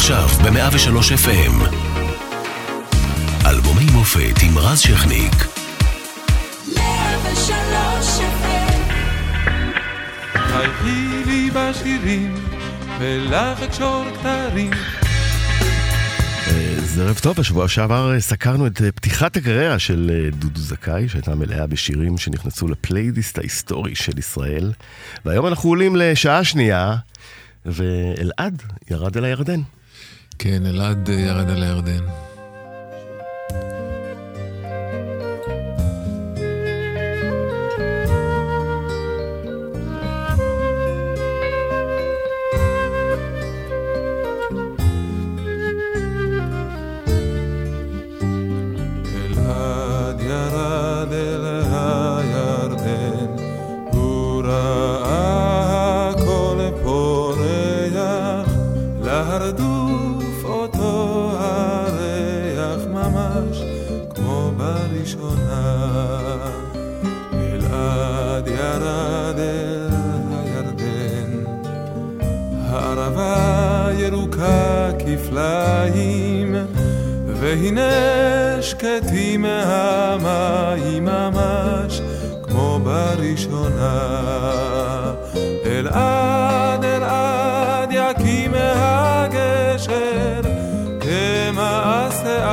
עכשיו ב-103 FM. אלבומי מופת עם רז שכניק. 103 FM חייכי לי בשירים, ולך אקשור כתרים. אז ערב טוב, השבוע שעבר אה, סקרנו את אה, פתיחת הקריירה של אה, דודו זכאי, שהייתה מלאה בשירים שנכנסו לפלייליסט ההיסטורי של ישראל. והיום אנחנו עולים לשעה שנייה, ואלעד ירד אל הירדן. כן, אלעד אה, ירד על הירדן.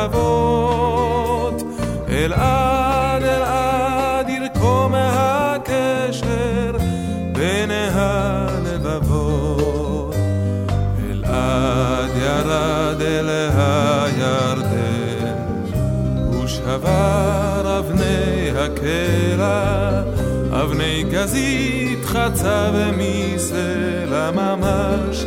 כמעשה אבות. אלעד אלעד ירקום מהקשר בין הלבבות. אלעד ירד אל הירדן, הוא שבר אבני הקרע, אבני גזית חצה ומסלע ממש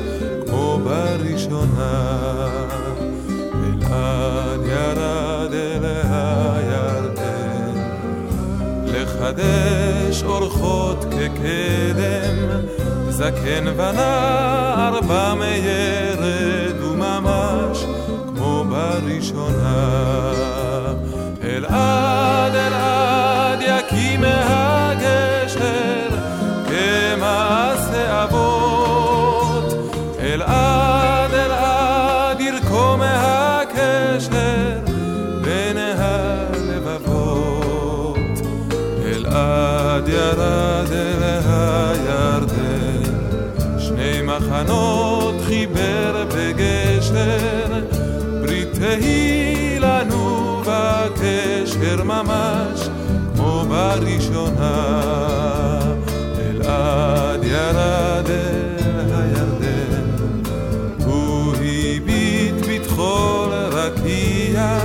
לחדש אורחות כקדם, זקן ונער בם ירד וממש כמו בראשונה. אלעד אלעד יקים מהגשר ירד אל הירדן, שני מחנות חיבר בגשר, ברית תהי לנו בקשר ממש כמו בראשונה. אלעד ירד אל הירדן, הוא הביט בטחול רקיע,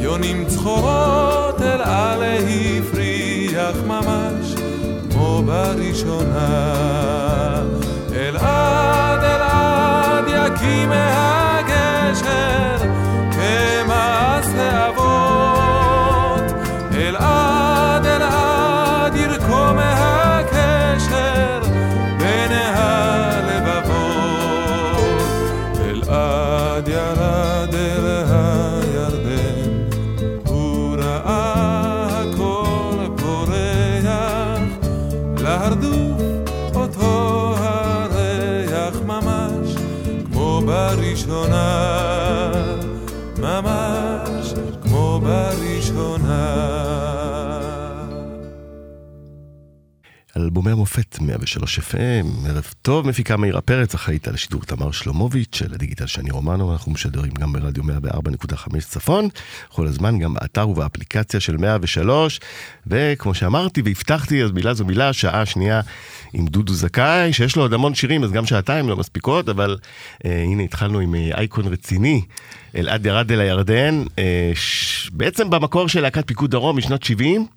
יונים צחורות אל עלה הפריח ממש כמו בראשונה. אלעד אלעד יקים מהגשר אלבומי המופת 103 FM, ערב טוב, מפיקה מאירה פרץ, אחראית על השידור תמר שלומוביץ', של הדיגיטל שני רומנו, אנחנו משדרים גם ברדיו 104.5 צפון, כל הזמן גם באתר ובאפליקציה של 103, וכמו שאמרתי והבטחתי, אז מילה זו מילה, שעה שנייה עם דודו זכאי, שיש לו עוד המון שירים, אז גם שעתיים לא מספיקות, אבל אה, הנה התחלנו עם אה, אייקון רציני, אלעד ירד אל הירדן, אה, ש... בעצם במקור של להקת פיקוד דרום משנות 70, אה,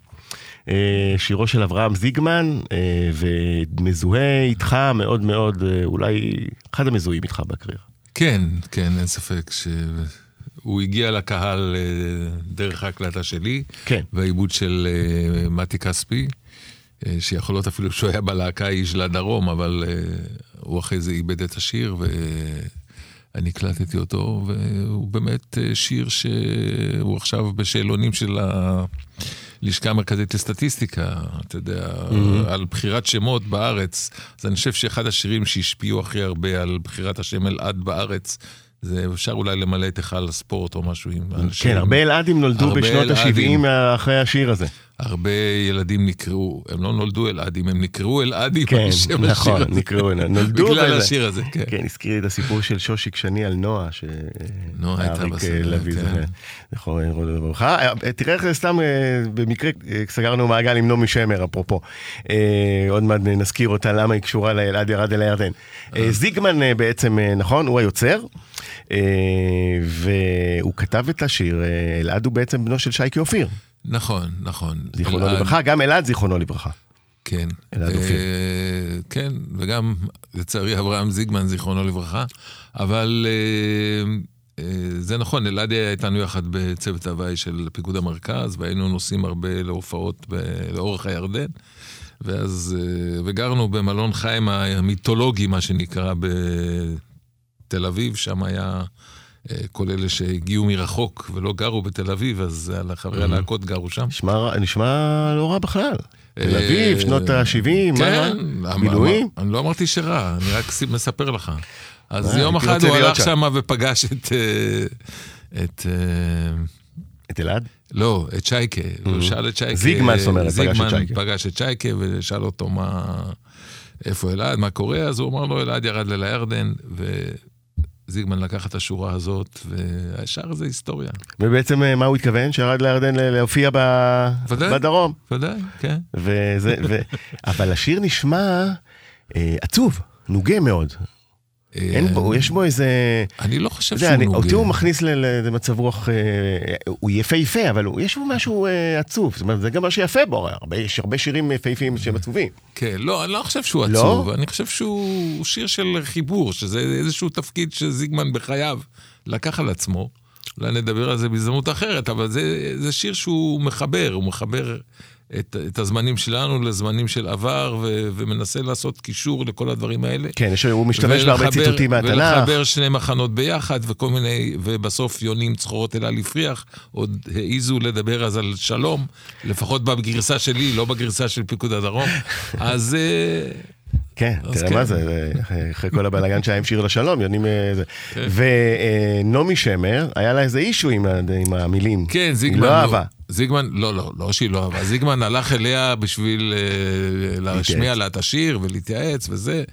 שירו של אברהם זיגמן, אה, ומזוהה איתך מאוד מאוד, אה, אולי אחד המזוהים איתך בקריירה. כן, כן, אין ספק שהוא הגיע לקהל אה, דרך ההקלטה שלי, כן. והעיבוד של אה, מתי כספי, אה, שיכול להיות אפילו שהוא היה בלהקה איש לדרום, אבל אה, הוא אחרי זה איבד את השיר, ואני הקלטתי אותו, והוא באמת אה, שיר שהוא עכשיו בשאלונים של הלשכה המרכזית לסטטיסטיקה, אתה יודע, Mm-hmm. על בחירת שמות בארץ. אז אני חושב שאחד השירים שהשפיעו הכי הרבה על בחירת השם אלעד בארץ, זה אפשר אולי למלא את היכל הספורט או משהו עם... כן, הרבה אלעדים נולדו הרבה בשנות אלעדים. ה-70 אחרי השיר הזה. הרבה ילדים נקראו, הם לא נולדו אלעדים, הם נקראו אלעדים כן, על שם השיר נכון, הזה. נקראו, נולדו בגלל. השיר הזה, כן. כן, הזכיר לי את הסיפור של שושיק שני על נועה, ש... נועה הייתה בסרט, לוי, כן. זכר- זכרו לברכה. אה, תראה איך זה סתם, אה, במקרה אה, סגרנו מעגל עם נעמי שמר, אפרופו. אה, עוד מעט נזכיר אותה, למה היא קשורה לאלעד ירד אל הירדן. אה, זיגמן אה, בעצם, אה, נכון, הוא היוצר, אה, והוא כתב את השיר, אה, אלעד הוא בעצם בנו של שייקי אופיר, נכון, נכון. זיכרונו אלעד- לברכה, גם אלעד זיכרונו לברכה. כן. אלעד אופיר. אה, כן, וגם לצערי אברהם זיגמן, זיכרונו לברכה. אבל אה, אה, זה נכון, אלעד היה איתנו יחד בצוות הוואי של פיקוד המרכז, והיינו נוסעים הרבה להופעות ב- לאורך הירדן. ואז, אה, וגרנו במלון חיים המיתולוגי, מה שנקרא, בתל אביב, שם היה... אה, כל אלה שהגיעו מרחוק ולא גרו בתל אביב, אז חברי הלהקות גרו שם. נשמע, לא רע בכלל. תל אה, אביב, שנות ה-70, כן, מה? אמ- מילואים? אמ- אני לא אמרתי שרע, אני רק מספר לך. אז אה, יום אחד הוא הלך שם. ופגש את... את... את אלעד? לא, את שייקה. הוא שאל את שייקה... זיגמן, זאת אומרת, פגש את שייקה. פגש את שייקה ושאל אותו מה... איפה אלעד, מה קורה? אז הוא אמר לו, אלעד ירד ליל וזיגמן לקח את השורה הזאת, והשאר זה היסטוריה. ובעצם אה, מה הוא התכוון? שירד לירדן להופיע ב- ודאי. בדרום. ודאי, כן. וזה, ו... אבל השיר נשמע אה, עצוב, נוגה מאוד. אין בו, יש בו איזה... אני לא חושב שהוא אני- נוגע. אותי הוא מכניס ל- לאיזה מצב רוח, אה, הוא יפהפה, אבל יש בו משהו אה, עצוב. זאת אומרת, זה גם מה שיפה בו, יש הרבה שירים יפהפיים שהם עצובים. כן, לא, אני לא חושב שהוא לא? עצוב, אני חושב שהוא שיר של חיבור, שזה איזשהו תפקיד שזיגמן בחייו לקח על עצמו. אולי נדבר על זה בהזדמנות אחרת, אבל זה, זה שיר שהוא מחבר, הוא מחבר את, את הזמנים שלנו לזמנים של עבר, ו, ומנסה לעשות קישור לכל הדברים האלה. כן, הוא משתמש בהרבה ציטוטים מהתנ"ך. ולחבר שני מחנות ביחד, וכל מיני, ובסוף יונים צחורות אל על הפריח, עוד העיזו לדבר אז על שלום, לפחות בגרסה שלי, לא בגרסה של פיקוד הדרום. אז אה, כן, תראה כן. מה זה, אחרי- כל הבלאגן שהיה עם שיר לשלום, יודעים... אה, זה. כן. ונעמי שמר, היה לה איזה issue עם המילים. כן, זיגמן היא לא אהבה. זיגמן, לא, לא, לא שהיא לא אהבה. זיגמן הלך אליה בשביל אה, להשמיע לה את השיר ולהתייעץ וזה,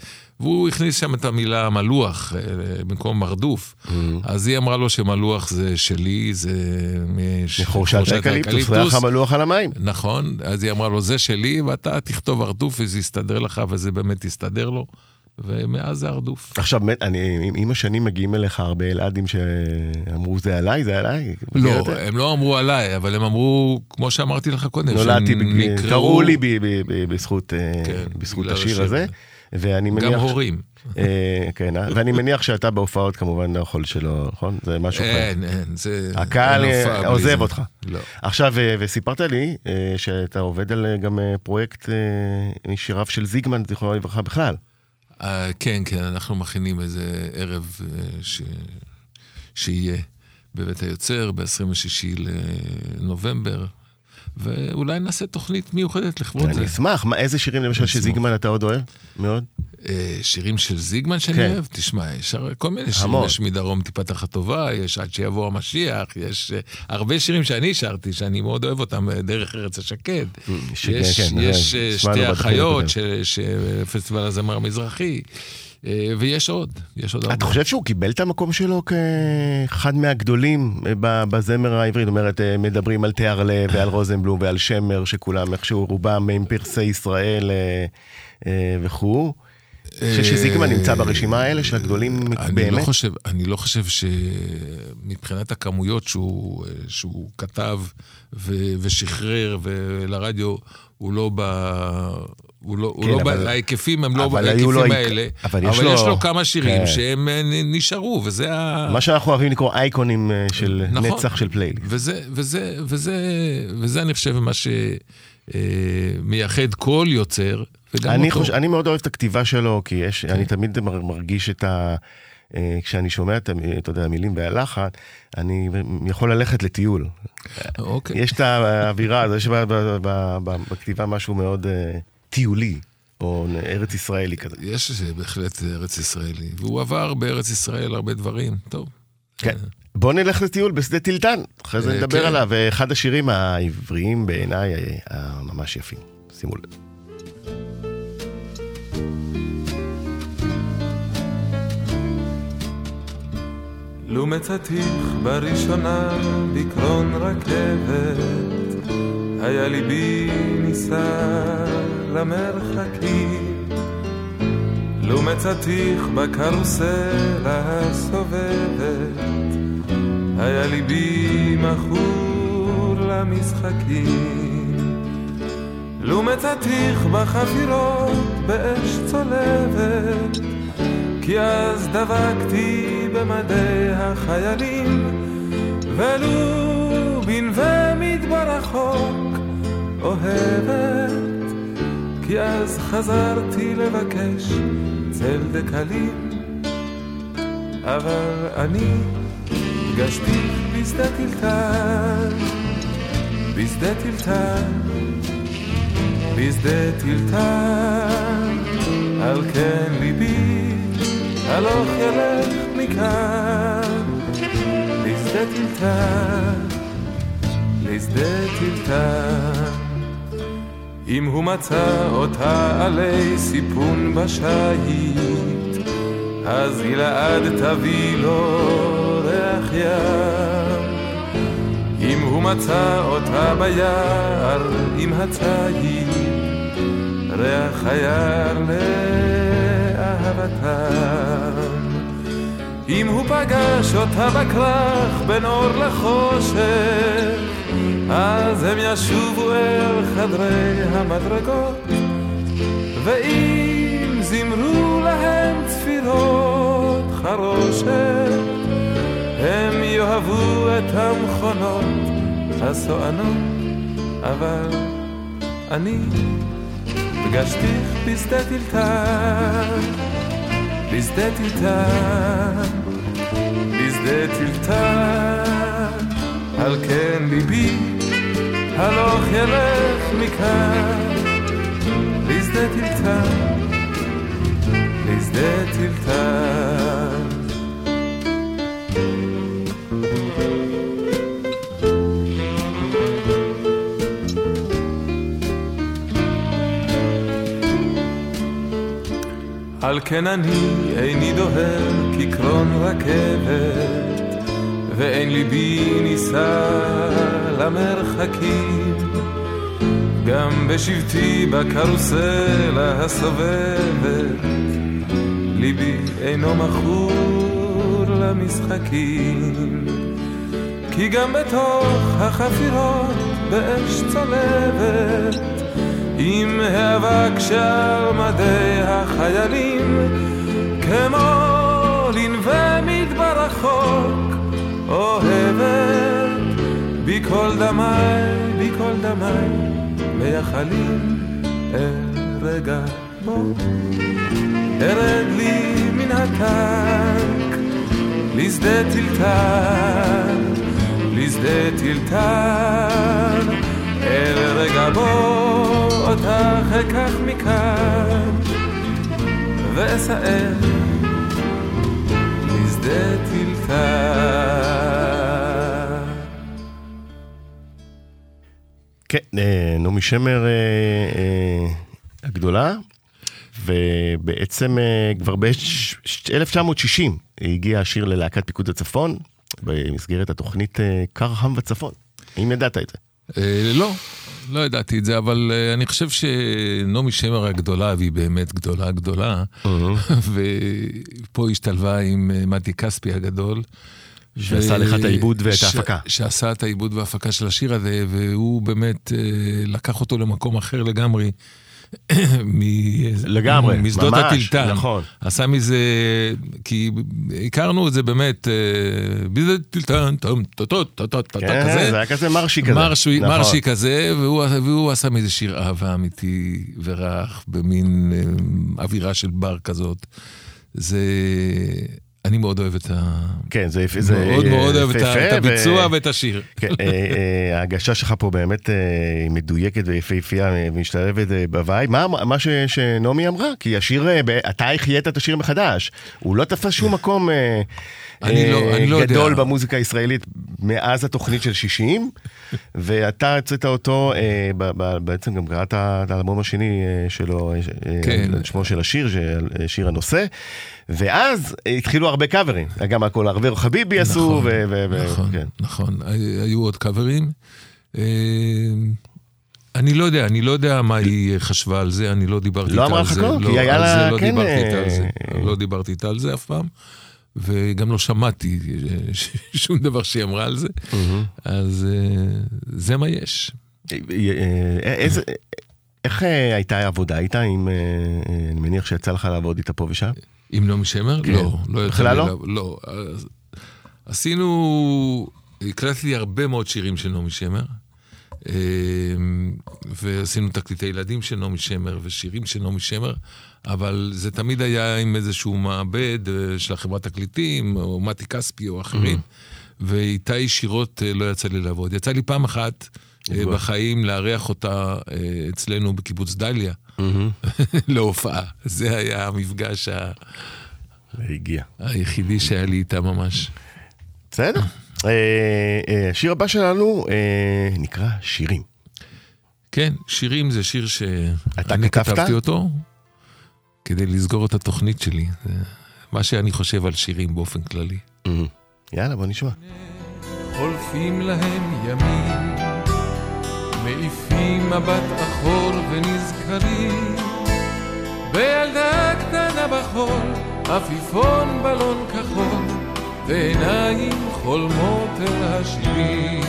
והוא הכניס שם את המילה מלוח אה, במקום הרדוף. אממ. אז היא אמרה לו שמלוח זה שלי, זה... מחורשת האקליפטוס, ריח המלוח על המים. נכון, אז היא אמרה לו, זה שלי, ואתה תכתוב הרדוף וזה יסתדר לך, וזה באמת הסתדר לו. ומאז זה הרדוף. עכשיו, באמת, אני, עם- השנים מגיעים אליך הרבה אלעדים שאמרו זה עליי, זה עליי. לא, זה? הם לא אמרו עליי, אבל הם אמרו, כמו שאמרתי לך קודם, נולדתי, קראו לי בזכות אה, כן, השיר הזה. ואני מניח... גם הורים. אה, כן, אה? ואני מניח שאתה בהופעות כמובן לא יכול שלא, נכון? זה משהו אחר. אין, אין, זה... הקהל אה, עוזב. אותך. לא. עכשיו, וסיפרת לי שאתה עובד על גם פרויקט משיריו של זיגמן, זיכרונו לברכה, בכלל. כן, כן, אנחנו מכינים איזה ערב. שיהיה בבית היוצר ב-26 לנובמבר, ואולי נעשה תוכנית מיוחדת לכבוד זה. אני אשמח. מה- איזה שירים למשל של. זיגמן אתה עוד אוהב? מאוד? אה, שירים של זיגמן שאני כן. אוהב? תשמע, יש כל מיני שירים, המון. יש מדרום תיפתח הטובה, יש עד שיבוא המשיח, יש אה, הרבה שירים שאני שרתי, שאני מאוד אוהב אותם, אה, דרך ארץ השקד. ש- יש, כן, כן, יש נשמע שתי אחיות, הקודמת. ש- ש- פסטיבל הזמר המזרחי, ויש עוד, יש עוד אתה הרבה. חושב שהוא קיבל את המקום שלו כאחד מהגדולים אה, בזמר העברי? זאת אומרת, אה, מדברים על תיארלה ועל רוזנבלום ועל שמר, שכולם איכשהו רובם עם פרסי ישראל אה, אה, וכו'. שזיגמן נמצא ברשימה האלה של הגדולים אני באמת? לא חושב, אני לא חושב שמבחינת הכמויות שהוא, אה, שהוא כתב ו, ושחרר ולרדיו, הוא לא ב... הוא לא, הוא כן, לא אבל-. ההיקפים הם לא לו בהיקפים איק- האלה, אבל אבל יש יש, לו- לו... כמה שירים כן. שהם אה, נשארו, וזה ה... מה שאנחנו אוהבים לקרוא אייקונים אה, של נכון. נצח של פלייליסט. וזה, וזה, וזה, וזה אני חושב מה שמייחד כל יוצר, אני. חוש... אני מאוד אוהב את הכתיבה שלו, כי יש, אני תמיד מר- מרגיש את ה... אה, כשאני שומע את, המ- אתה יודע, המילים והלחן, אני יכול ללכת לטיול. אוקיי. יש את האווירה, יש בכתיבה משהו מאוד אה, טיולי. או ארץ ישראלי כזה. יש בהחלט ארץ ישראלי, והוא עבר בארץ ישראל הרבה דברים. טוב. כן. בוא נלך לטיול בשדה טילטן, אחרי זה אה, נדבר כן. עליו. אחד השירים העבריים בעיניי הממש יפים. שימו לב. לו מצאתיך בראשונה בקרון רכבת, היה ליבי נישא למרחקים. לו מצאתיך בקרוסלה הסובבת, היה ליבי מכור למשחקים. לו מצאתיך בחפירות באש צולבת, כי אז דבקתי במדי החיילים, ולו בנווה מדבר רחוק אוהבת, כי אז חזרתי לבקש צל דקלים. אבל אני פגשתי בשדה טילטן, בשדה טילטן, בשדה טילטן, על כן ליבי הלוך ילך מכאן, לשדה טילטן, לשדה טילטן. אם הוא מצא אותה עלי סיפון בשייט, אז גלעד תביא לו ריח ים. אם הוא מצא אותה ביער עם הציד, ריח היער לאהבתם. אם הוא פגש אותה בכרך בין אור לחושך, אז הם ישובו אל חדרי המדרגות, ואם זמרו להם צפירות חרושת, הם יאהבו את המכונות הסוענות, אבל אני פגשתיך בשדה טילטן, בשדה טילטן, בשדה טילטן, על כן ליבי הלוך ילך מכאן, לשדה טילטן, לשדה טילטן. על כן אני איני דוהר כקרון רכבת, ואין ליבי נישא למרחקים. גם בשבטי בקרוסלה הסובבת, ליבי אינו מכור למשחקים. כי גם בתוך החפירות באש צולבת, עם האבק שעל מדי החיילים, כמו לנווה מדבר רחוק, אוהבת, בי כל דמי, בי כל דמי, מייחלים אל רגע בו. ארד לי מן הטנק, לשדה טילטן, לשדה טילטן, אל רגע בו אותך אקח מכאן, ואסער לשדה טילטן. כן, אה, נעמי שמר אה, אה, הגדולה, ובעצם כבר ב-1960 הגיע השיר ללהקת פיקוד הצפון, במסגרת התוכנית קר חם בצפון. האם ידעת את זה? לא, לא ידעתי את זה, אבל אה, אני חושב שנעמי שמר הגדולה, והיא באמת גדולה גדולה, ופה השתלבה עם אה, מתי כספי הגדול. שעשה לך את העיבוד ואת ההפקה. שעשה את העיבוד וההפקה של השיר הזה, והוא באמת אה, לקח אותו למקום אחר לגמרי. מ- לגמרי, משדות ממש, התלתן. נכון. עשה מזה, כי הכרנו את זה באמת, אה, בשדות תלתן, טום, טו טו טו טו טו כן, כזה. זה היה כזה מרשי כזה. מרשי, נכון. מרשי כזה, והוא, והוא עשה מזה שיר אהבה אמיתי ורך, במין אה, אווירה של בר כזאת. זה... אני מאוד אוהב את ה... כן, זה יפה, זה מאוד מאוד אוהב את הביצוע ואת השיר. כן, אה, אה, ההגשה שלך פה באמת אה, מדויקת ויפהפייה ומשתלבת ב vibe. מה שנעמי אמרה? כי השיר, אתה החיית את השיר מחדש. הוא לא תפס שום מקום לא- לא. גדול במוזיקה הישראלית מאז התוכנית של 60, ואתה הוצאת אותו, בעצם גם קראת את האלבום השני שלו, כן. שמו של השיר, שיר הנושא. ואז התחילו הרבה קאברים, גם הכל הרבה חביבי עשו, נכון, ו- ו- ו- נכון, כן. נכון, הי- היו עוד קאברים. אה, אני לא יודע, אני לא יודע מה היא חשבה על זה, אני לא דיברתי לא איתה אמרה על לך זה. כלום? לא, כי היה לה, לא כן, דיברתי איתה על זה. אה, לא דיברתי איתה על זה אף פעם, וגם לא שמעתי אה, שום דבר שהיא אמרה על זה. אז זה מה יש. איזה, איך הייתה העבודה איתה? אם, אני מניח שיצא לך לעבוד איתה פה ושם? עם נעמי שמר? כן. לא, לא יצא בכלל לא? לא. אז עשינו, הקלטתי הרבה מאוד שירים של נעמי שמר, אה, ועשינו תקליטי ילדים של נעמי שמר ושירים של נעמי שמר, אבל זה תמיד היה עם איזשהו מעבד אה, של החברת תקליטים, או מתי כספי או אחרים, ואיתה ישירות אה, לא יצא לי לעבוד. יצא לי פעם אחת. בחיים לארח אותה אה, אצלנו בקיבוץ דליה. להופעה. זה היה המפגש ה- הגיע. היחידי שהיה לי איתה ממש. בסדר. אה, אה, השיר הבא שלנו אה, נקרא שירים. כן, שירים זה שיר שאני כתבת? כתבתי אותו כדי לסגור את התוכנית שלי. מה שאני חושב על שירים באופן כללי. יאללה, בוא נשמע. חולפים להם ימים, מעיפים מבט אחור ונזכרים בילדה קטנה בחול, עפיפון בלון כחול, ועיניים חולמות אל השירים.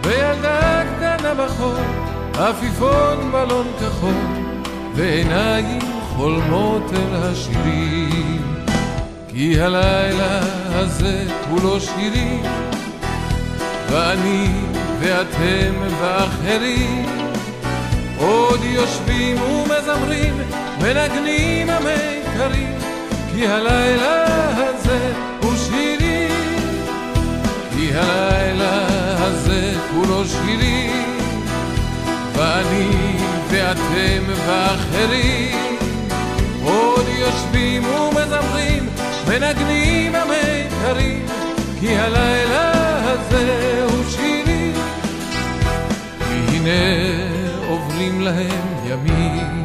בילדה קטנה בחול, עפיפון בלון כחול, ועיניים חולמות אל השירים. כי הלילה הזה כולו שירים, ואני ואתם ואחרים. עוד יושבים ומזמרים, מנגנים המיתרים, כי הלילה הזה הוא שירים, כי הלילה הזה כולו שירים, ואני ואתם ואחרים. עוד יושבים ומזמרים, מנגנים המיתרים, כי הלילה הזה הוא שירים. כי הנה עוברים להם ימים,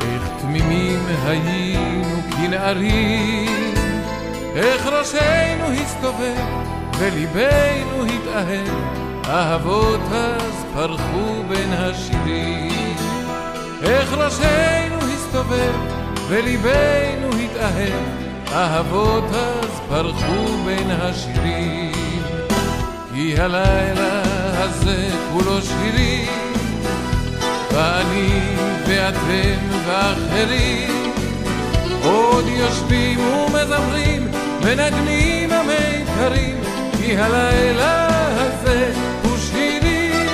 איך תמימים היינו כנערים, איך ראשנו הסתובב וליבנו התאהב, אהבות אז פרחו בין השירים. איך ראשנו הסתובב וליבנו התאהב, אהבות אז פרחו בין השירים. כי הלילה הזה כולו שירים, ואני ואתם ואחרים עוד יושבים ומזמרים, מנגנים המיתרים, כי הלילה הזה הוא שירים.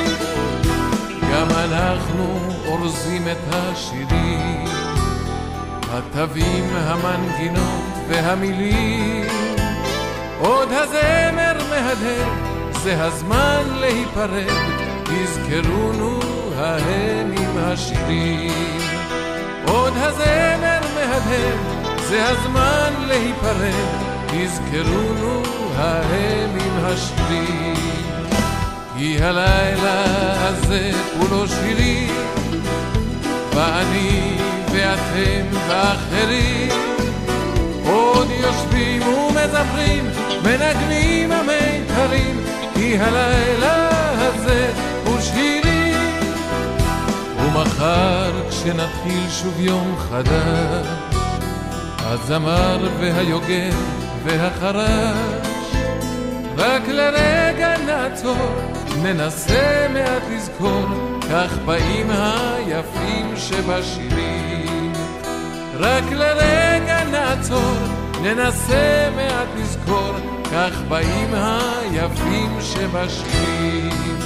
גם אנחנו אורזים את השירים, התווים, המנגינות והמילים. עוד הזמר מהדהד, זה הזמן להיפרד, תזכרונו ההם עם השירים. עוד הזמר מהדהד, זה הזמן להיפרד, תזכרונו ההם עם השירים. כי הלילה הזה כולו שירים, ואני ואתם ואחרים עוד יושבים ומזמרים, מנגנים המיתרים, הלילה הזה הוא. ומחר כשנתחיל שוב יום חדש, הזמר והיוגב והחרש, רק לרגע נעצור, ננסה מעט לזכור, כך באים היפים שבשירים. רק לרגע נעצור, ננסה מעט לזכור, כך באים היפים שבשירים.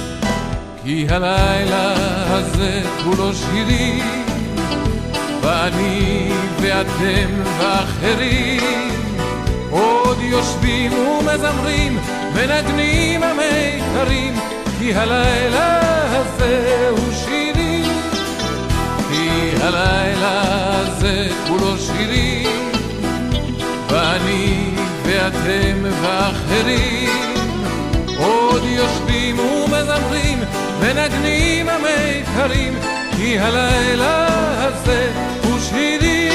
כי הלילה הזה כולו שירים, ואני ואתם ואחרים ומזמרים, מנגנים המיתרים, כי הלילה הזה הוא שירי. כי הלילה הזה כולו שירי, ואני ואתם ואחרים עוד יושבים ומזמרים, מנגנים המיתרים, כי הלילה הזה הוא שירי.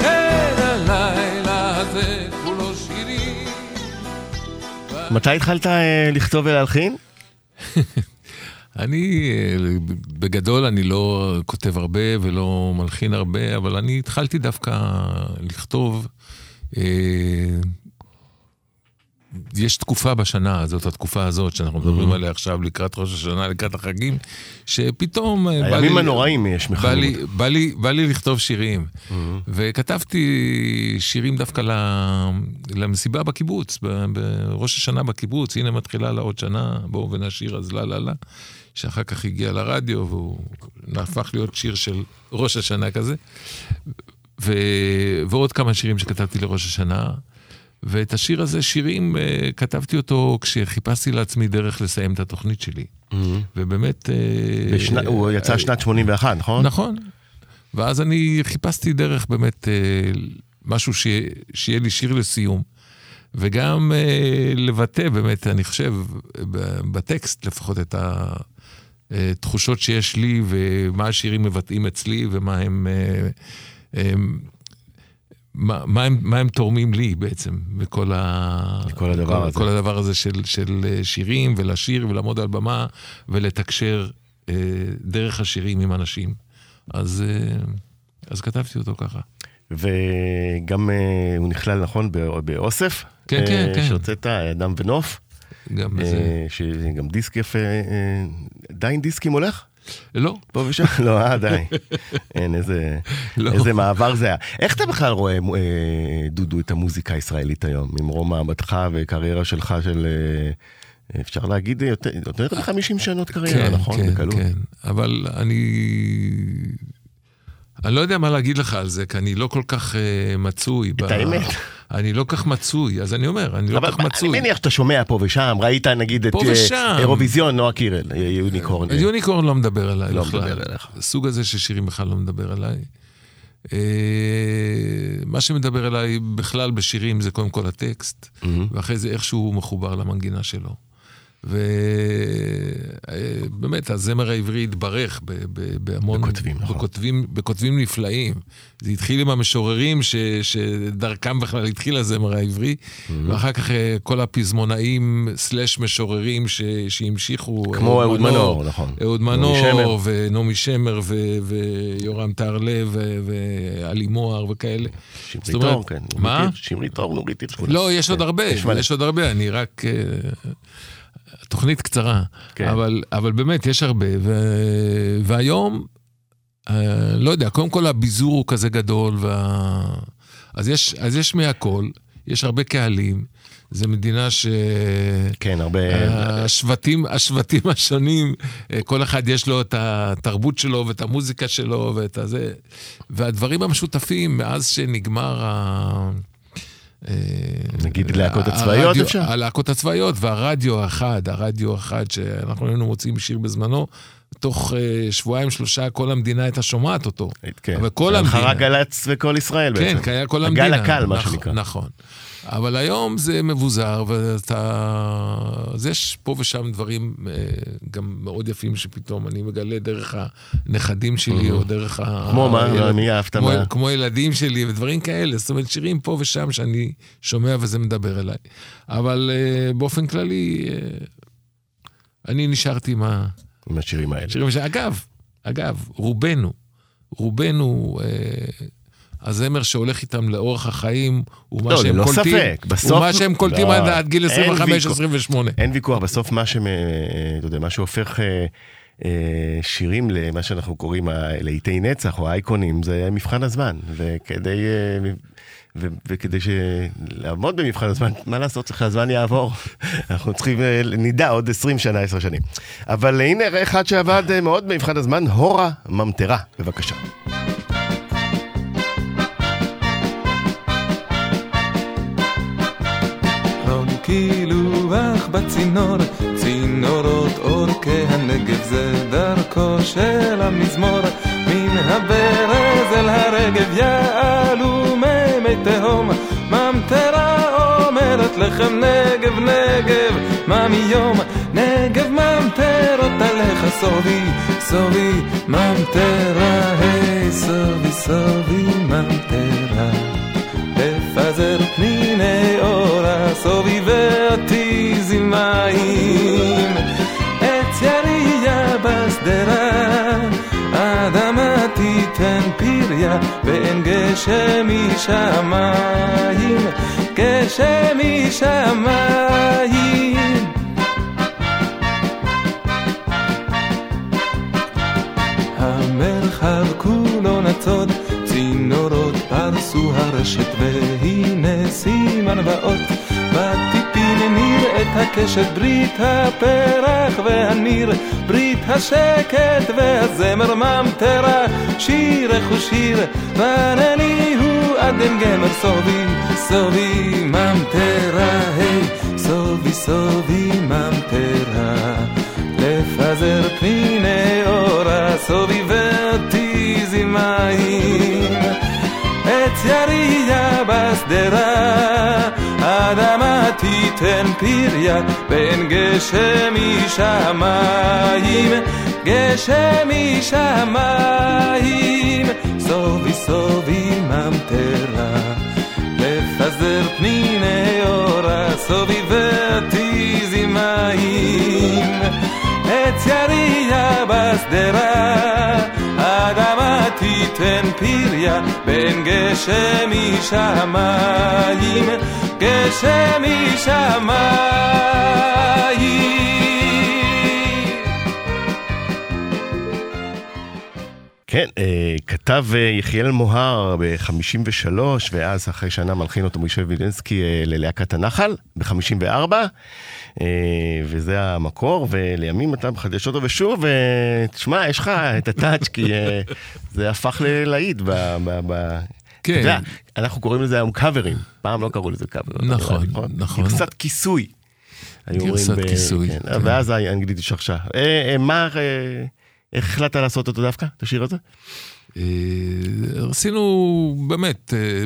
כן, הלילה הזה כולו שירי. מתי התחלת אה, לכתוב ולהלחין? אני, אה, בגדול, אני לא כותב הרבה ולא מלחין הרבה, אבל אני התחלתי דווקא לכתוב. אה, יש תקופה בשנה, זאת התקופה הזאת שאנחנו מדברים עליה עכשיו לקראת ראש השנה, לקראת החגים, שפתאום... אה, בא הימים לי- הנוראים יש בא מחמוד. לי, בא, לי, בא לי לכתוב שירים, וכתבתי שירים דווקא למסיבה בקיבוץ, בראש השנה בקיבוץ, הנה מתחילה לה עוד שנה, בואו ונשיר אז לה לה לה, שאחר כך הגיע לרדיו והוא הפך להיות שיר של ראש השנה כזה, ו, ועוד כמה שירים שכתבתי לראש השנה. ואת השיר הזה, שירים, אה, כתבתי אותו כשחיפשתי לעצמי דרך לסיים את התוכנית שלי. ובאמת... אה, בשנה- הוא יצא אה, שנת 81, נכון? נכון. ואז אני חיפשתי דרך באמת אה, משהו ש... שיהיה לי שיר לסיום. וגם אה, לבטא באמת, אני חושב, בטקסט לפחות את התחושות שיש לי ומה השירים מבטאים אצלי ומה הם... אה, מה, מה, הם, מה הם תורמים לי בעצם, בכל ה... בכל הדבר כל, הזה. כל הדבר הזה של, של אה, שירים, ולשיר, ולעמוד על במה, ולתקשר אה, דרך השירים עם אנשים. אז, אה, אז כתבתי אותו ככה. וגם אה, הוא נכלל, נכון, בא- באוסף? כן, כן, אה, כן. שהוצאת, אדם ונוף, גם אה, בזה. שגם דיסק יפה, אה, עדיין דיסקים הולך? לא, פה ושם? לא, אה, די. אין, איזה, לא. איזה מעבר זה היה. איך אתה בכלל רואה, אה, דודו, את המוזיקה הישראלית היום? ממרום מעמדך וקריירה שלך של, אה, אפשר להגיד, יותר, יותר מ-50 שנות קריירה, כן, נכון? כן, בקלות. כן. אבל אני... אני לא יודע מה להגיד לך על זה, כי אני לא כל כך uh, מצוי. את האמת. אני לא כך מצוי, אז אני אומר, אני לא כך מצוי. אני מניח שאתה שומע פה ושם, ראית נגיד את אה. אירוויזיון, נועה קירל, אה, יוניקורן. יוניקורן לא מדבר אליי לא בכלל. מדבר אליך. הסוג הזה של שירים בכלל לא מדבר אליי. אה, מה שמדבר אליי בכלל בשירים זה קודם כל הטקסט, ואחרי זה איך שהוא מחובר למנגינה שלו. ובאמת, הזמר העברי התברך בהמון... בכותבים, נכון. בכותבים, בכותבים נפלאים. זה התחיל עם המשוררים ש, שדרכם בכלל התחיל הזמר העברי, ואחר כך אה, כל הפזמונאים סלאש משוררים ש, שהמשיכו. כמו אהוד מנור, נכון. אהוד. מנור, ונעמי שמר, ו- ויורם טהרלב, ו- ועלי מוהר וכאלה. שמרית אור, כן. מה? שמרית אור, נורית הירש. לא, יש עוד כן, הרבה, יש עוד הרבה, אני רק... תוכנית קצרה, כן. אבל, אבל באמת, יש הרבה. ו... והיום, אה, לא יודע, קודם כל הביזור הוא כזה גדול, וה... אז, יש, אז יש מהכל, יש הרבה קהלים, זו מדינה ש... כן, הרבה... אה, השבטים, השבטים השונים, אה, כל אחד יש לו את התרבות שלו ואת המוזיקה שלו ואת הזה. והדברים המשותפים, מאז שנגמר ה... אה, נגיד להקות הצבאיות אפשר? הלהקות הצבאיות והרדיו האחד, הרדיו האחד שאנחנו היינו מוצאים שיר בזמנו, תוך אה, שבועיים שלושה כל המדינה הייתה שומעת אותו. כן. אבל כל המדינה. רק גל"צ וכל ישראל בעצם. כן, היה כל המדינה. הגל הקל, מה נכון, שנקרא. נכון. אבל היום זה מבוזר, ואתה... אז יש פה ושם דברים אה, גם מאוד יפים שפתאום אני מגלה דרך הנכדים שלי, או דרך ה... כמו מה? מי אהבת מה? כמו ילדים שלי ודברים כאלה. זאת אומרת, שירים פה ושם שאני שומע וזה מדבר אליי. אבל אה, באופן כללי, אה, אני נשארתי עם ה... עם השירים האלה. שירים ש... אגב, רובנו, רובנו, אה, הזמר שהולך איתם לאורך החיים, הוא מה לא, שהם ללא קולטים, ספק. בסוף- הוא מה שהם קולטים לא, עד, עד גיל אין ויכוח. 25-28. אין ויכוח, בסוף מה, שמ, אתה יודע, מה שהופך אה, אה, שירים למה שאנחנו קוראים להיטי נצח או אייקונים, זה מבחן הזמן. וכדי, אה, ו, וכדי לעמוד במבחן הזמן, מה לעשות, צריך שהזמן יעבור. אנחנו צריכים, אה, נדע עוד 20 שנה, 10 שנים. אבל הנה אחד שעבד אה, מאוד במבחן הזמן, הורה ממטרה, בבקשה. קילוח בצינור, צינורות אורכי הנגב זה דרכו של המזמור, מן הברז אל הרגב מימי תהום, ממטרה אומרת לכם נגב נגב, מה מיום נגב ממטרות עליך סובי, סובי ממטרה, היי סובי סובי ממטרה. לפזר פניני אורה, סובבי אותי מים. עץ ירייה בשדרה, אדמה תיתן פריה, ואין גשם משמיים, גשם משמיים. המרחב כולו נצוד, צינורות פרסו הרשת, והנה סימן ואות. את הקשת, ברית הפרח והניר, ברית השקט והזמר ממטרה, שירך הוא שיר, וענני הוא עדן גמר סובי, סובי ממטרה, היי, סובי סובי ממטרה. לפזר פניני אורה, סובבי אותי זמאים. עץ ירייה בשדרה, אדמה תיתן פריה, בין גשם משמיים, גשם משמיים, סובי סובי ממטרה. לפזר פניני אורה, סובבי אותי זמאים. עץ ירייה בשדרה, אדמה תיתן פריה, בין גשם משמיים, גשם משמיים. כן, אה, כתב אה, יחיאל מוהר ב-53, ואז אחרי שנה מלחין אותו משה וילנסקי אה, ללהקת הנחל, ב-54, אה, וזה המקור, ולימים אתה מחדש אותו, ושוב, תשמע, יש לך את הטאץ', כי זה הפך ללהיט כן. אתה יודע, אנחנו קוראים לזה היום קאברים, פעם לא קראו לזה קאברים. נכון, נכון. גרסת כיסוי. אומרים גרסת כיסוי, כן, כן. ואז האנגלית השתרשה. אה, אה, מה, אה, איך החלטת לעשות אותו דווקא, את השיר הזה? אה, עשינו באמת אה,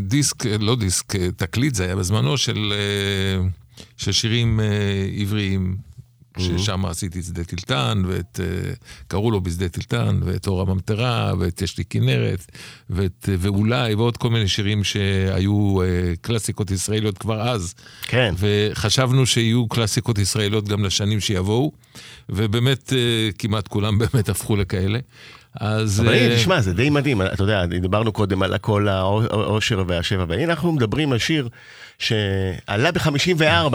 דיסק, אה, לא דיסק, אה, תקליט זה היה בזמנו של, אה, של שירים אה, עבריים, ששם עשיתי את שדה טילטן, ואת, אה, קראו לו בשדה טילטן, ואת אור הממטרה, ואת יש לי כנרת, ואת, אה, ואולי, ועוד כל מיני שירים שהיו אה, קלאסיקות ישראליות כבר אז. כן. וחשבנו שיהיו קלאסיקות ישראליות גם לשנים שיבואו, ובאמת כמעט כולם באמת הפכו לכאלה. אז... אבל הנה, אה, תשמע, זה די מדהים, אתה יודע, דיברנו קודם על הכל העושר והשבע, והנה אנחנו מדברים על שיר שעלה ב-54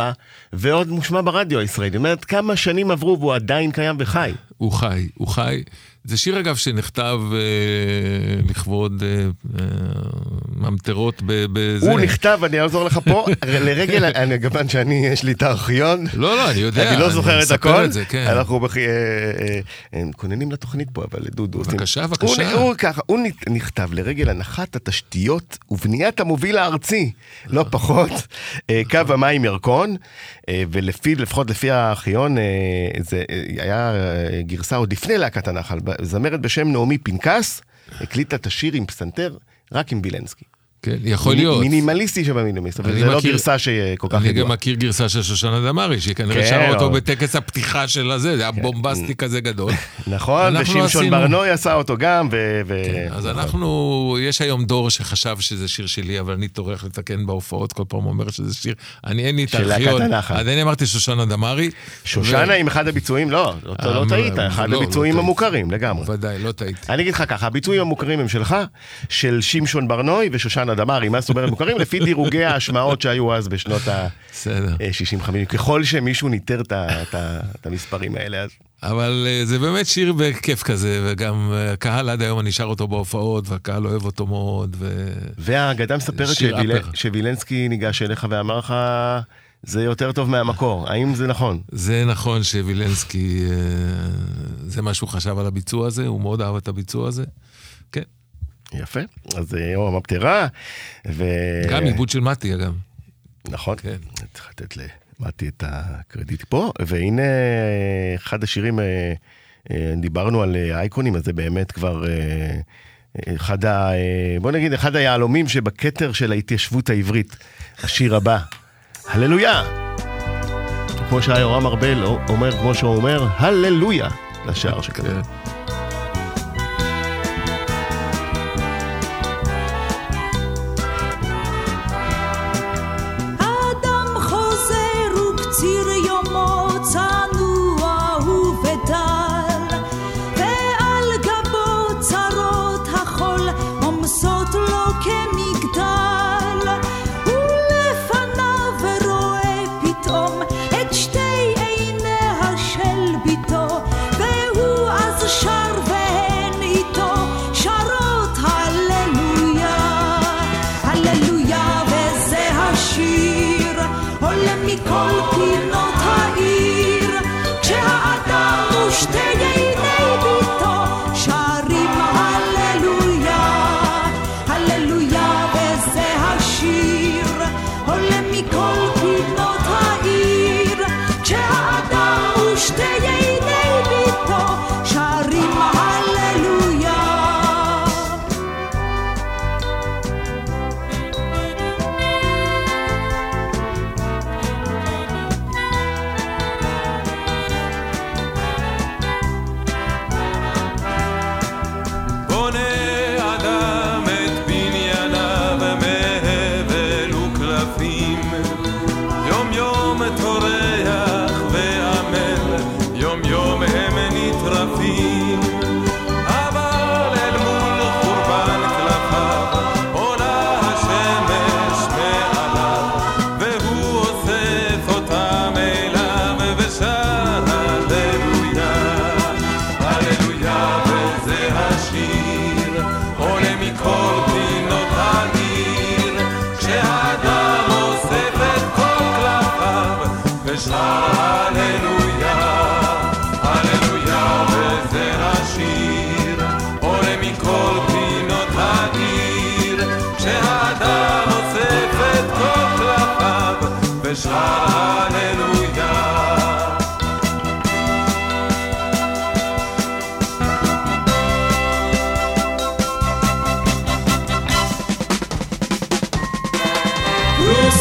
ועוד מושמע ברדיו הישראלי. זאת אומרת, כמה שנים עברו והוא עדיין קיים וחי. הוא חי, הוא חי. זה שיר אגב שנכתב אה, לכבוד אה, אה, ממטרות בזה. הוא נכתב, אני אעזור לך פה, לרגל, אני כיוון שאני, יש לי את הארכיון. לא, לא, אני יודע. אני לא זוכר את הכל, את זה, כן. אנחנו בכ- אה, אה, אה, מכוננים לתוכנית פה, אבל דודו. עושים- בבקשה, הוא- בבקשה. הוא ככה, הוא נכ- נכתב לרגל הנחת התשתיות ובניית המוביל הארצי, לא פחות, אה, קו המים ירקון, אה, ולפי, לפחות לפי הארכיון, אה, זה אה, היה אה, גרסה עוד לפני להקת הנחל, זמרת בשם נעמי פנקס, הקליטה את השיר עם פסנתר, רק עם וילנסקי. כן, יכול להיות. מינימליסטי שבמינימליסט, אבל זה לא מכיר- גרסה שכל כך אני גם ידועה. מכיר גרסה של שושנה דמארי, שהיא כנראה כן, שרה אותו או- בטקס הפתיחה של הזה, זה היה בומבסטי כזה גדול. נכון, ושמשון עשינו- ברנוי עשה אותו גם, ו... ו- כן, אז אנחנו, יש היום דור שחשב שזה שיר שלי, אבל אני טורח לתקן בהופעות, כל פעם אומר שזה שיר, אני אין לי את הארכיון. אז אני אמרתי שושנה דמארי. שושנה עם אחד הביצועים, לא, לא- לא אה, טעית, לא, אחד לא הביצועים. המוכרים לגמרי. ודאי, לא טעיתי. אני אגיד לך ככה, הביצועים המוכרים הם שלך, של שמשון ברנוי ושושנה דמארי, מה זאת אומרת מוכרים? לפי דירוגי ההשמעות שהיו אז בשנות בסדר. ה-60-50, ככל שמישהו ניטר את המספרים האלה, אז... אבל אה, זה באמת שיר בכיף כזה, וגם אה, הקהל עד היום, אני שר אותו בהופעות, והקהל אוהב אותו מאוד, ו... והאגדה מספרת אפר. שווילנסקי ניגש אליך ואמר לך, זה יותר טוב מהמקור, האם זה נכון? זה נכון שווילנסקי, אה, זה מה שהוא חשב על הביצוע הזה, הוא מאוד אהב את הביצוע הזה. יפה, אז אה, אור המפטרה, ו... גם עיבוד של מתי אגב. נכון, כן. צריך לתת למתי את הקרדיט פה, והנה אחד השירים, אה, אה, דיברנו על אייקונים, אז זה באמת כבר אחד ה... בוא נגיד, אחד היהלומים שבכתר של ההתיישבות העברית, השיר הבא, הללויה. כמו שהיורם ארבל אומר, כמו שהוא אומר, הללויה, לשער שכזה.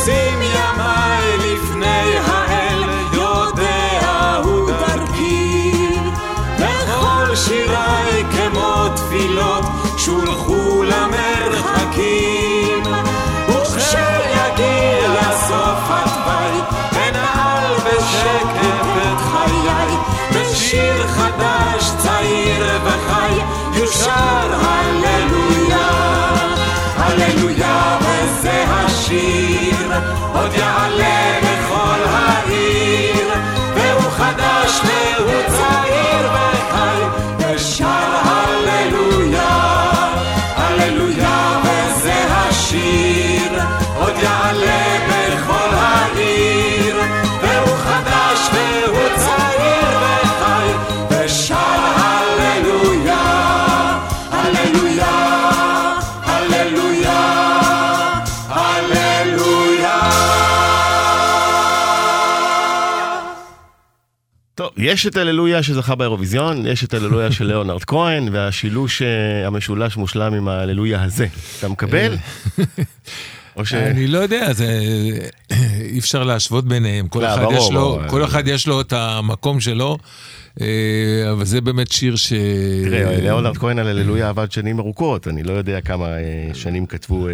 פרוסים ימיי לפני האל, יודע הוא דרכי. וכל שיריי כמו תפילות, שולחו למרחקים. וכשיגיע סוף התוואי, אנעל בשקט את חיי, בשיר חדש, צעיר וחי, יושר הללויה. עוד יש את הללויה שזכה באירוויזיון, יש את הללויה של ליאונרד כהן, והשילוש אה, המשולש מושלם עם ההללויה הזה. אתה מקבל? או ש... אני לא יודע, זה... אי אפשר להשוות ביניהם. כל, לא, אחד, ברור, יש לו, ברור. כל אחד יש לו את המקום שלו, אה, אבל זה באמת שיר ש... תראה, ליאונרד כהן על הללויה עבד שנים ארוכות, אני לא יודע כמה אה, שנים כתבו אה,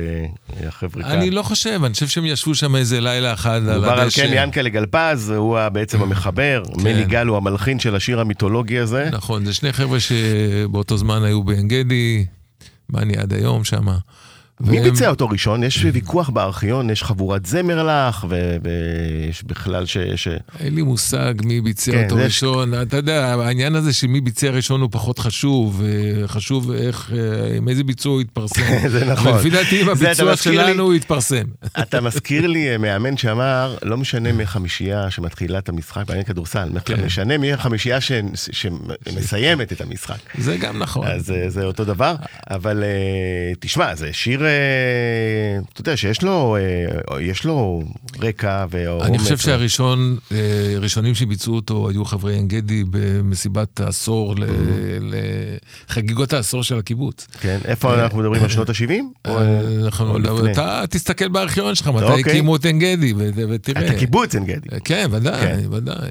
אה, החבר'ה כאן. אני לא חושב, אני חושב שהם ישבו שם איזה לילה אחד על מדובר על הדשא. כן ינקלה גלפז, הוא בעצם המחבר, מני גל הוא המלחין של השיר המיתולוגי הזה. נכון, זה שני חבר'ה שבאותו זמן היו בעין גדי, מה אני עד היום שמה. מי והם- ביצע אותו ראשון? יש ויכוח בארכיון, יש חבורת זמר לך, ויש בכלל ש... ש... אין לי מושג מי ביצע כן, אותו זה- ראשון. אתה יודע, העניין הזה של מי ביצע ראשון הוא פחות חשוב. אה, חשוב איך, אה, עם איזה ביצוע הוא יתפרסם. זה נכון. ולפי דעתי, עם הביצוע שלנו הוא יתפרסם. אתה מזכיר לי אה, מאמן שאמר, לא משנה מי החמישייה שמתחילה את המשחק, בעניין כדורסל, כן. משנה מי החמישייה ש- שמסיימת את המשחק. זה גם נכון. אז זה אותו דבר, אבל תשמע, זה שיר אתה יודע, שיש לו, אה, יש לו רקע ואומץ. אני חושב שהראשון, אה, הראשונים שביצעו אותו היו חברי עין גדי במסיבת העשור, לחגיגות העשור של הקיבוץ. כן, איפה אנחנו מדברים על שנות ה-70? אה, אנחנו- או לפני? אתה תסתכל בארכיון שלך, מתי אוקיי. הקימו את עין גדי, ותראה. את הקיבוץ עין גדי. כן, ודאי, כן. ודאי.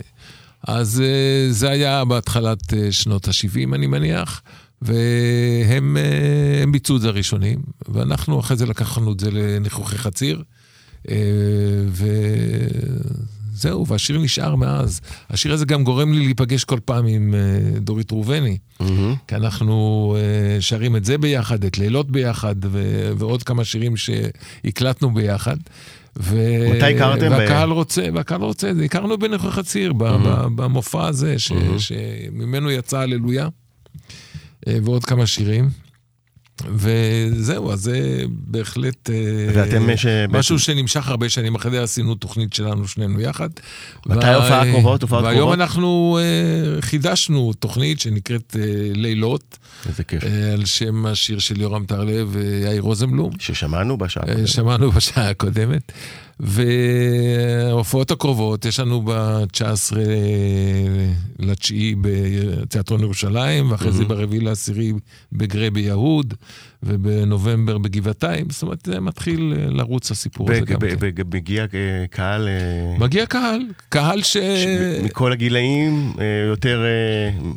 אז אה, זה היה בהתחלת אה, שנות ה-70, אני מניח, והם אה, ביצעו את זה הראשונים, ואנחנו אחרי זה לקחנו את זה לניחוחי חציר, אה, וזהו, והשיר נשאר מאז. השיר הזה גם גורם לי להיפגש כל פעם עם אה, דורית ראובני, מהמם. כי אנחנו שרים את זה ביחד, את לילות ביחד, ו- ועוד כמה שירים שהקלטנו ביחד. ו... מתי הכרתם? והקהל רוצה, והקהל רוצה את זה. הכרנו בנכוי חציר, ב- ב- במופע הזה, ש... שממנו יצא הללויה, ועוד כמה שירים. וזהו, אז זה בהחלט אה, ואתם אה, ש- משהו שנמשך הרבה שנים. אחרי זה עשינו תוכנית שלנו שנינו יחד. מתי ההופעה הקרובות? הופעות והיום קרובות? אנחנו אה, חידשנו תוכנית שנקראת אה, לילות, איזה כיף. אה, על שם השיר של יורם טרלב ויאיר רוזנבלום. ששמענו בשעה. אה, הקודמת. שמענו בשעה הקודמת. וההופעות הקרובות, יש לנו ב-19 לתשיעי בתיאטרון ירושלים, ואחרי זה ברביעי לעשירי בגרי ביהוד, ובנובמבר בגבעתיים. זאת אומרת, זה מתחיל אה, לרוץ הסיפור הזה גם כן. בג- בג- מגיע אה, קהל אה, מגיע קהל, קהל ש... ש- מכל הגילאים, יותר...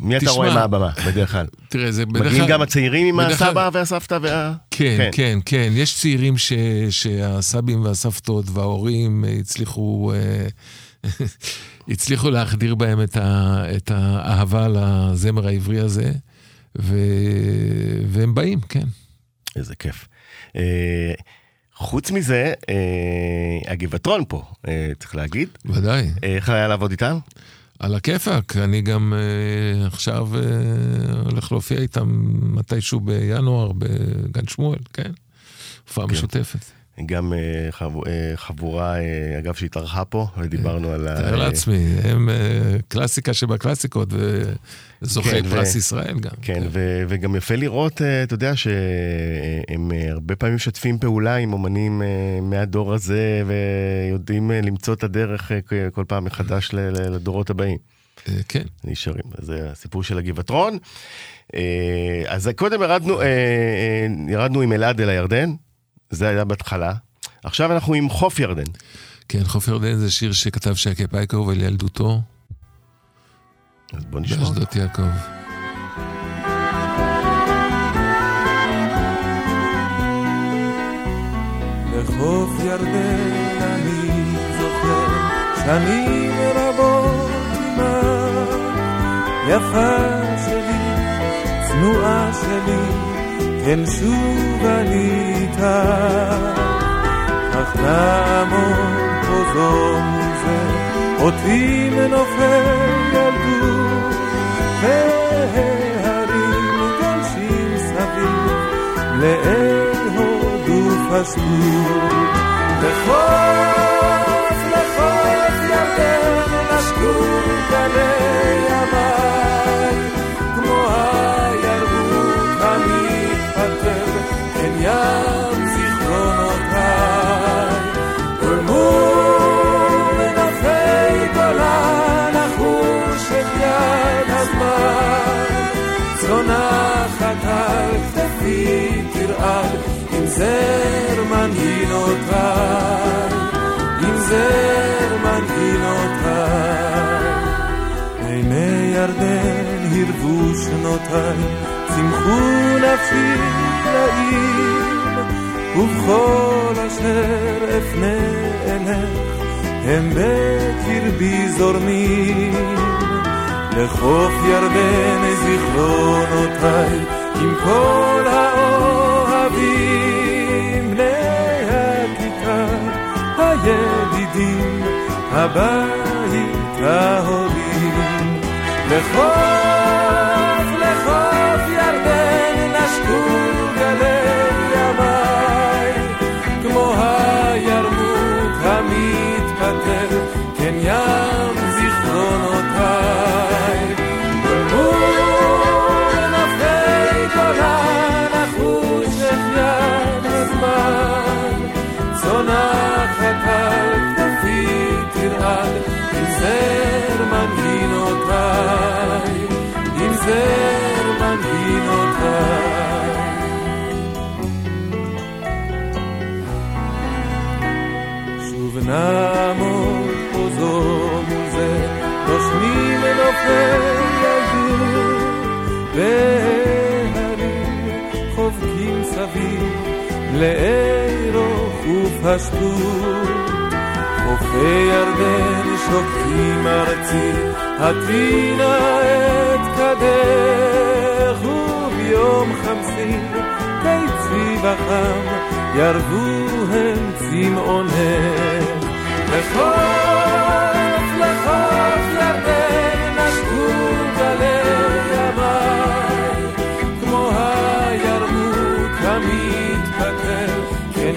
מי אתה. רואה מהבמה בדרך כלל? תראה, זה בדרך מגיעים כלל... גם הצעירים עם בדרך הסבא והסבתא וה... כן, כן, כן. יש צעירים ש, שהסבים והסבתות וההורים הצליחו, הצליחו להחדיר בהם את, ה, את האהבה לזמר העברי הזה, ו, והם באים, כן. איזה כיף. אה, חוץ מזה, אה, הגבעטרון פה, אה, צריך להגיד. ודאי. אה, איך היה לעבוד איתם? על הכיפאק, אני גם אה, עכשיו אה, הולך להופיע איתם מתישהו בינואר בגן שמואל, כן? הופעה משותפת. גם אה, חב- אה, חבורה, אה, אגב, שהתארחה פה, ודיברנו על ה... תאר לעצמי, הם קלאסיקה שבקלאסיקות, וזוכי כן, ו- פרס ישראל גם. כן, ו- וגם יפה לראות, אה, אתה יודע, שהם אה, הרבה פעמים משתפים פעולה עם אומנים אה, מהדור הזה, ויודעים למצוא את הדרך כל פעם מחדש לדורות הבאים. כן. נשארים. זה הסיפור של הגבעטרון. אה, אז קודם ירדנו, ירדנו עם אלעד אל הירדן, זה היה בהתחלה. עכשיו אנחנו עם חוף ירדן. כן, חוף ירדן זה שיר שכתב שייקה פייקוב על ילדותו אז בוא נשמע. באשדות יעקב. לחוף ירדן אני זוכר שנים רבות עימך יפה שלי, צנועה שלי, כן שוב אני איתך אך נעמוד פה זו מול זה אותי מנופי ילדות וההרים גולשים סביב לאל הודו פשטות לחוף, ירדן נשקו גלי המים כמו הירוק המתפתל כן ים צונחת על כתפי תרעד עם זר מנהינותיי עם זר מנהינותיי עיני ירדן הרבו שנותיי צמחו נפשי לעיר ובכל אשר אפנה אלך הם בקרבי זורמים לחוף ירדן זיכרונותיי עם כל האוהבים בני הכיתה הידידים הבית ההורים. לחוף מונחת על כתפי תרעד, עזר מנהינותיי, עזר מנהינותיי. שוב נעמוד פה זו מול זה, נושמים ונופל ידור, והרים חובקים סביב לעירות. ופשטות. חופי ירדן שוקטים ארצי, הטבינה את כדך, וביום חמסין ביצי וחם, ירבו הם צמאונך. לחוף,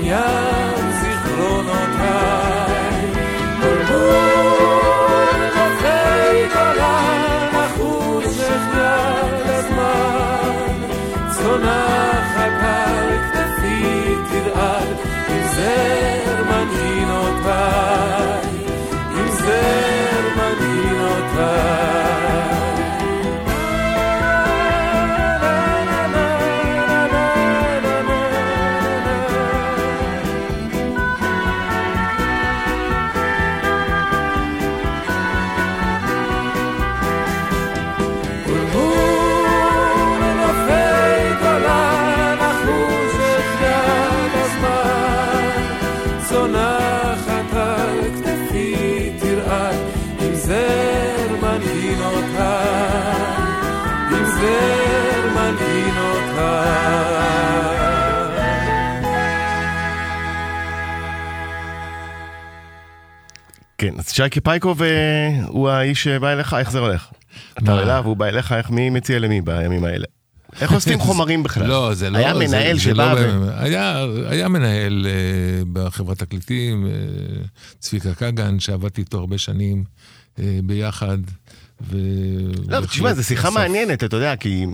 ים זיכרונותיי. בולבול נופי גולן, החושך יד הזמן, צונחת על כתפי תרעד, עם זר מנגינותיי, עם זר מנגינותיי. בולבול כן, אז שייקי פייקוב הוא האיש שבא אליך, איך זה הולך? אתה? אליו, הוא בא אליך, איך מי מציע למי בימים האלה? איך אוספים חומרים בכלל? לא, זה לא... היה מנהל שבא לא ו- היה, מנהל אה, בחברת תקליטים, אה, צביקה כגן, שעבדתי איתו הרבה שנים אה, ביחד. ו... לא, תשמע, זו שיחה בסוף- מעניינת, אתה יודע, כי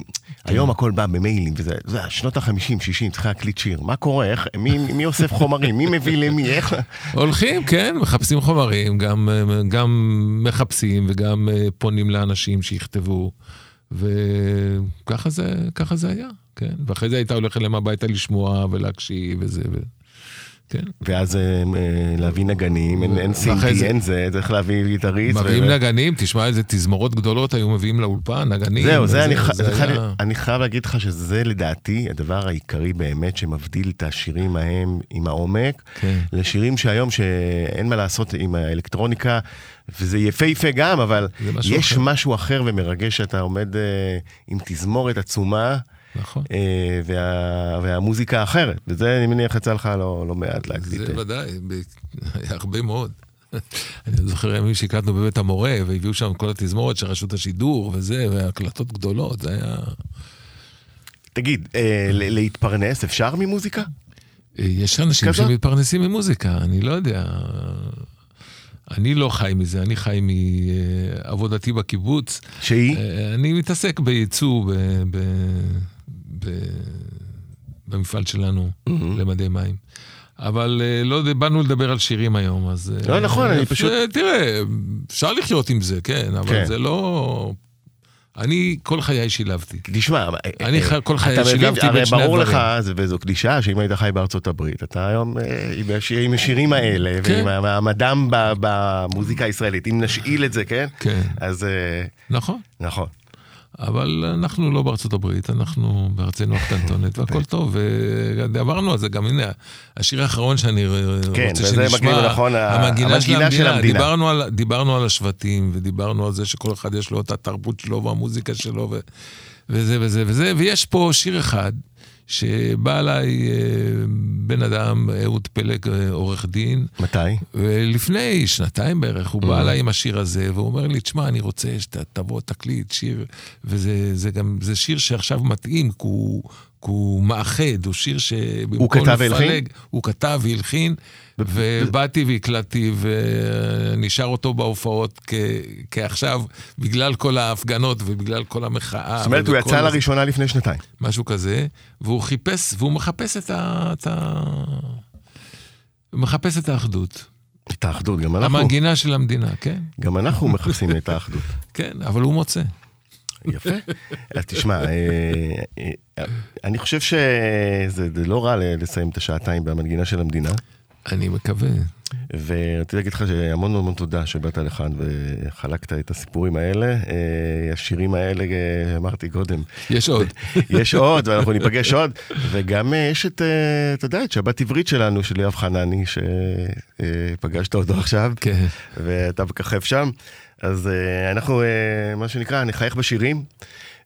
היום הכל בא במיילים, וזה, זה, שנות ה-50, 60, צריך להקליט שיר. מה קורה? איך, מי, מי אוסף חומרים? מי מביא למי? איך? הולכים, כן, מחפשים חומרים, גם, גם מחפשים וגם אה, פונים לאנשים שיכתבו. וככה זה, זה היה, כן. ואחרי זה היית הולך אליהם הביתה לשמוע ולהקשיב וזה, ו... כן. ואז אה, אה, להביא נגנים, אין, אין סינטי, זה- אין זה, צריך להביא גיטריסט. מביאים ו- נגנים, תשמע איזה תזמורות גדולות היו מביאים לאולפן, נגנים. זהו, זה אני, ח... זה זה חייב- היה- אני חייב להגיד לך שזה לדעתי הדבר העיקרי באמת שמבדיל את השירים ההם עם העומק, כן. לשירים שהיום שאין מה לעשות עם האלקטרוניקה, וזה יפהפה גם, אבל משהו יש אחר. משהו אחר ומרגש שאתה עומד אה, עם תזמורת עצומה. נכון. אה, וה, והמוזיקה האחרת, וזה אני מניח יצא לך לא, לא מעט להקליט. זה ודאי, ב- היה הרבה מאוד. אני זוכר ימים שהקלטנו בבית המורה, והביאו שם כל התזמורת של רשות השידור וזה, והקלטות גדולות, זה היה... תגיד, אה, להתפרנס אפשר ממוזיקה? יש אנשים כזאת? שמתפרנסים ממוזיקה, אני לא יודע. אני לא חי מזה, אני חי מעבודתי בקיבוץ. שהיא? אה, אני מתעסק בייצוא ב, ב, ב, במפעל שלנו למדי מים. אבל אה, לא באנו לדבר על שירים היום, אז... אה, לא, נכון, אני אה, פשוט- תראה, אפשר לחיות עם זה, כן, אבל כן. זה לא... אני כל חיי שילבתי. תשמע, אני כל חיי שילבתי בין הרי שני ברור לך, הדברים. זה- וזו קלישאה, שאם היית חי בארצות הברית, אתה היום עם השיר- עם השירים האלה, כן. ועם המעמדם ב- במוזיקה הישראלית, אם נשאיל את זה, כן? כן, אז נכון. נכון. אבל אנחנו לא בארצות הברית, אנחנו בארצנו הקטנטונת, והכל טוב, ודיברנו על זה גם, הנה, השיר האחרון שאני כן, רוצה שנשמע, נכון, ה- המנגינה של המנגינה של המדינה, המדינה. דיברנו על, דיברנו על השבטים, ודיברנו על זה שכל אחד יש לו את התרבות שלו והמוזיקה שלו, ו, וזה וזה וזה, ויש פה שיר אחד, שבא אליי אה, בן אדם, אהוד פלג, אה, עורך דין, מתי? ולפני שנתיים בערך, הוא Mm. בא אליי עם השיר הזה, והוא אומר לי, תשמע, אני רוצה שתבוא, תקליט שיר, וזה זה גם, זה שיר שעכשיו מתאים, כי הוא, הוא מאחד, הוא שיר שבמקום הוא כתב והלחין? הוא כתב והלחין, ובאתי והקלטתי, ונשאר אותו בהופעות כ- כעכשיו, בגלל כל ההפגנות ובגלל כל המחאה. זאת אומרת, הוא יצא. לראשונה לפני שנתיים. משהו כזה, והוא חיפש, והוא מחפש את ה... את ה... מחפש את האחדות. את האחדות, גם אנחנו, המנגינה של המדינה, כן, גם אנחנו מחפשים את האחדות. כן, אבל הוא מוצא. יפה. אז תשמע, אה, אה, אני חושב שזה זה לא רע לסיים את השעתיים במנגינה של המדינה. אני מקווה. ורציתי להגיד לך שהמון המון תודה שבאת לכאן וחלקת את הסיפורים האלה. אה, השירים האלה, אה, אמרתי קודם. יש עוד. יש עוד, ואנחנו ניפגש עוד. וגם אה, יש את, אתה יודע, את שבת עברית שלנו, של יואב חנני, שפגשת אותו עכשיו. כן. ואתה מככב שם. אז אנחנו, מה שנקרא, נחייך בשירים.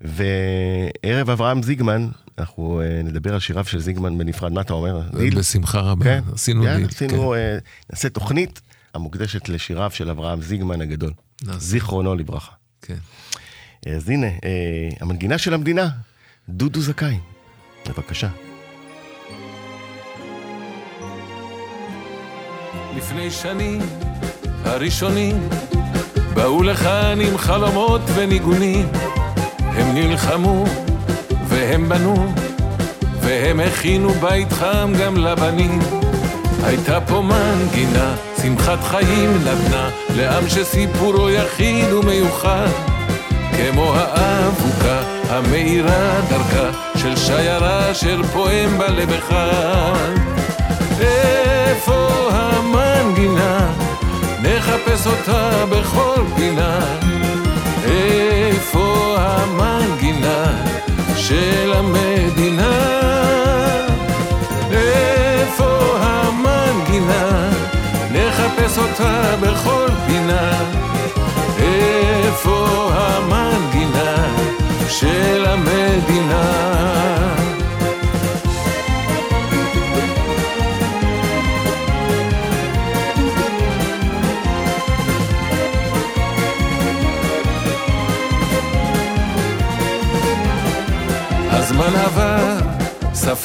וערב אברהם זיגמן, אנחנו אה, נדבר על שיריו של זיגמן בנפרד, מה אתה אומר? דיל? בשמחה רבה, כן? עשינו כן, דיל. עשינו, כן. אה, נעשה תוכנית המוקדשת לשיריו של אברהם זיגמן הגדול. נעשה. זיכרונו לברכה. כן. אז הנה, uh, המנגינה של המדינה, דודו זכאי. בבקשה. לפני שנים הראשונים באו לכאן עם חלומות וניגונים הם נלחמו והם בנו, והם הכינו בית חם גם לבנים. הייתה פה מנגינה, שמחת חיים נתנה, לעם שסיפורו יחיד ומיוחד. כמו האבוקה המאירה דרכה של שיירה אשר פועם בלב אחד. נחפש אותה בכל פינה.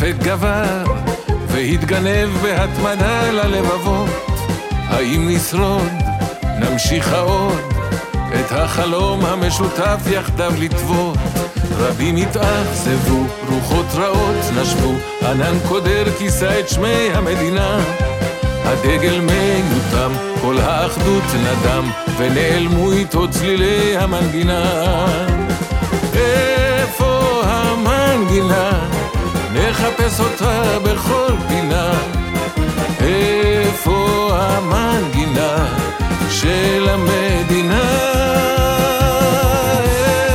ספק גבר, והתגנב בהתמדה ללבבות. האם נשרוד, נמשיך עוד, את החלום המשותף יחדיו לטוות. רבים התאכזבו, רוחות רעות נשבו, ענן קודר כיסה את שמי המדינה. הדגל מיותם, כל האחדות נדם, ונעלמו איתו צלילי המנגינה. איפה המנגינה? נחפש אותה בכל פינה. איפה המנגינה של המדינה?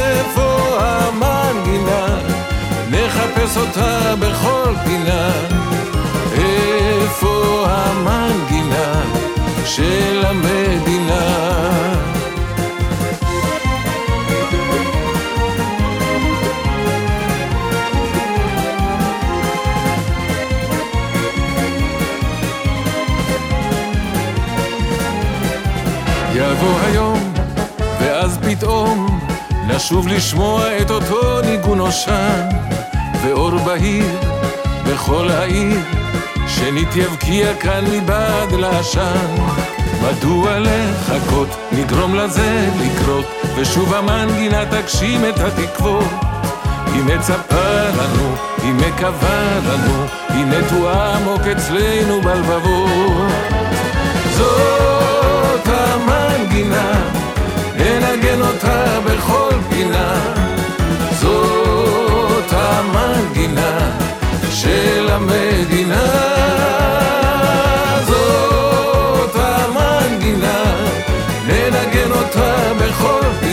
איפה המנגינה? נחפש אותה בכל פינה. איפה המנגינה של המדינה? פתאום לשוב לשמוע את אותו ניגון עושן ואור בהיר בכל העיר שנית יבקיע כאן מבעד לעשן. מדוע לחכות? נגרום לזה לקרות ושוב המנגינה תגשים את התקוות. היא מצפה לנו, היא מקווה לנו, היא נטועה עמוק אצלנו בלבבות. זאת המנגינה אותך בכל פינה. זאת המנגינה של המדינה. זאת המנגינה, ננגן אותה בכל פינה.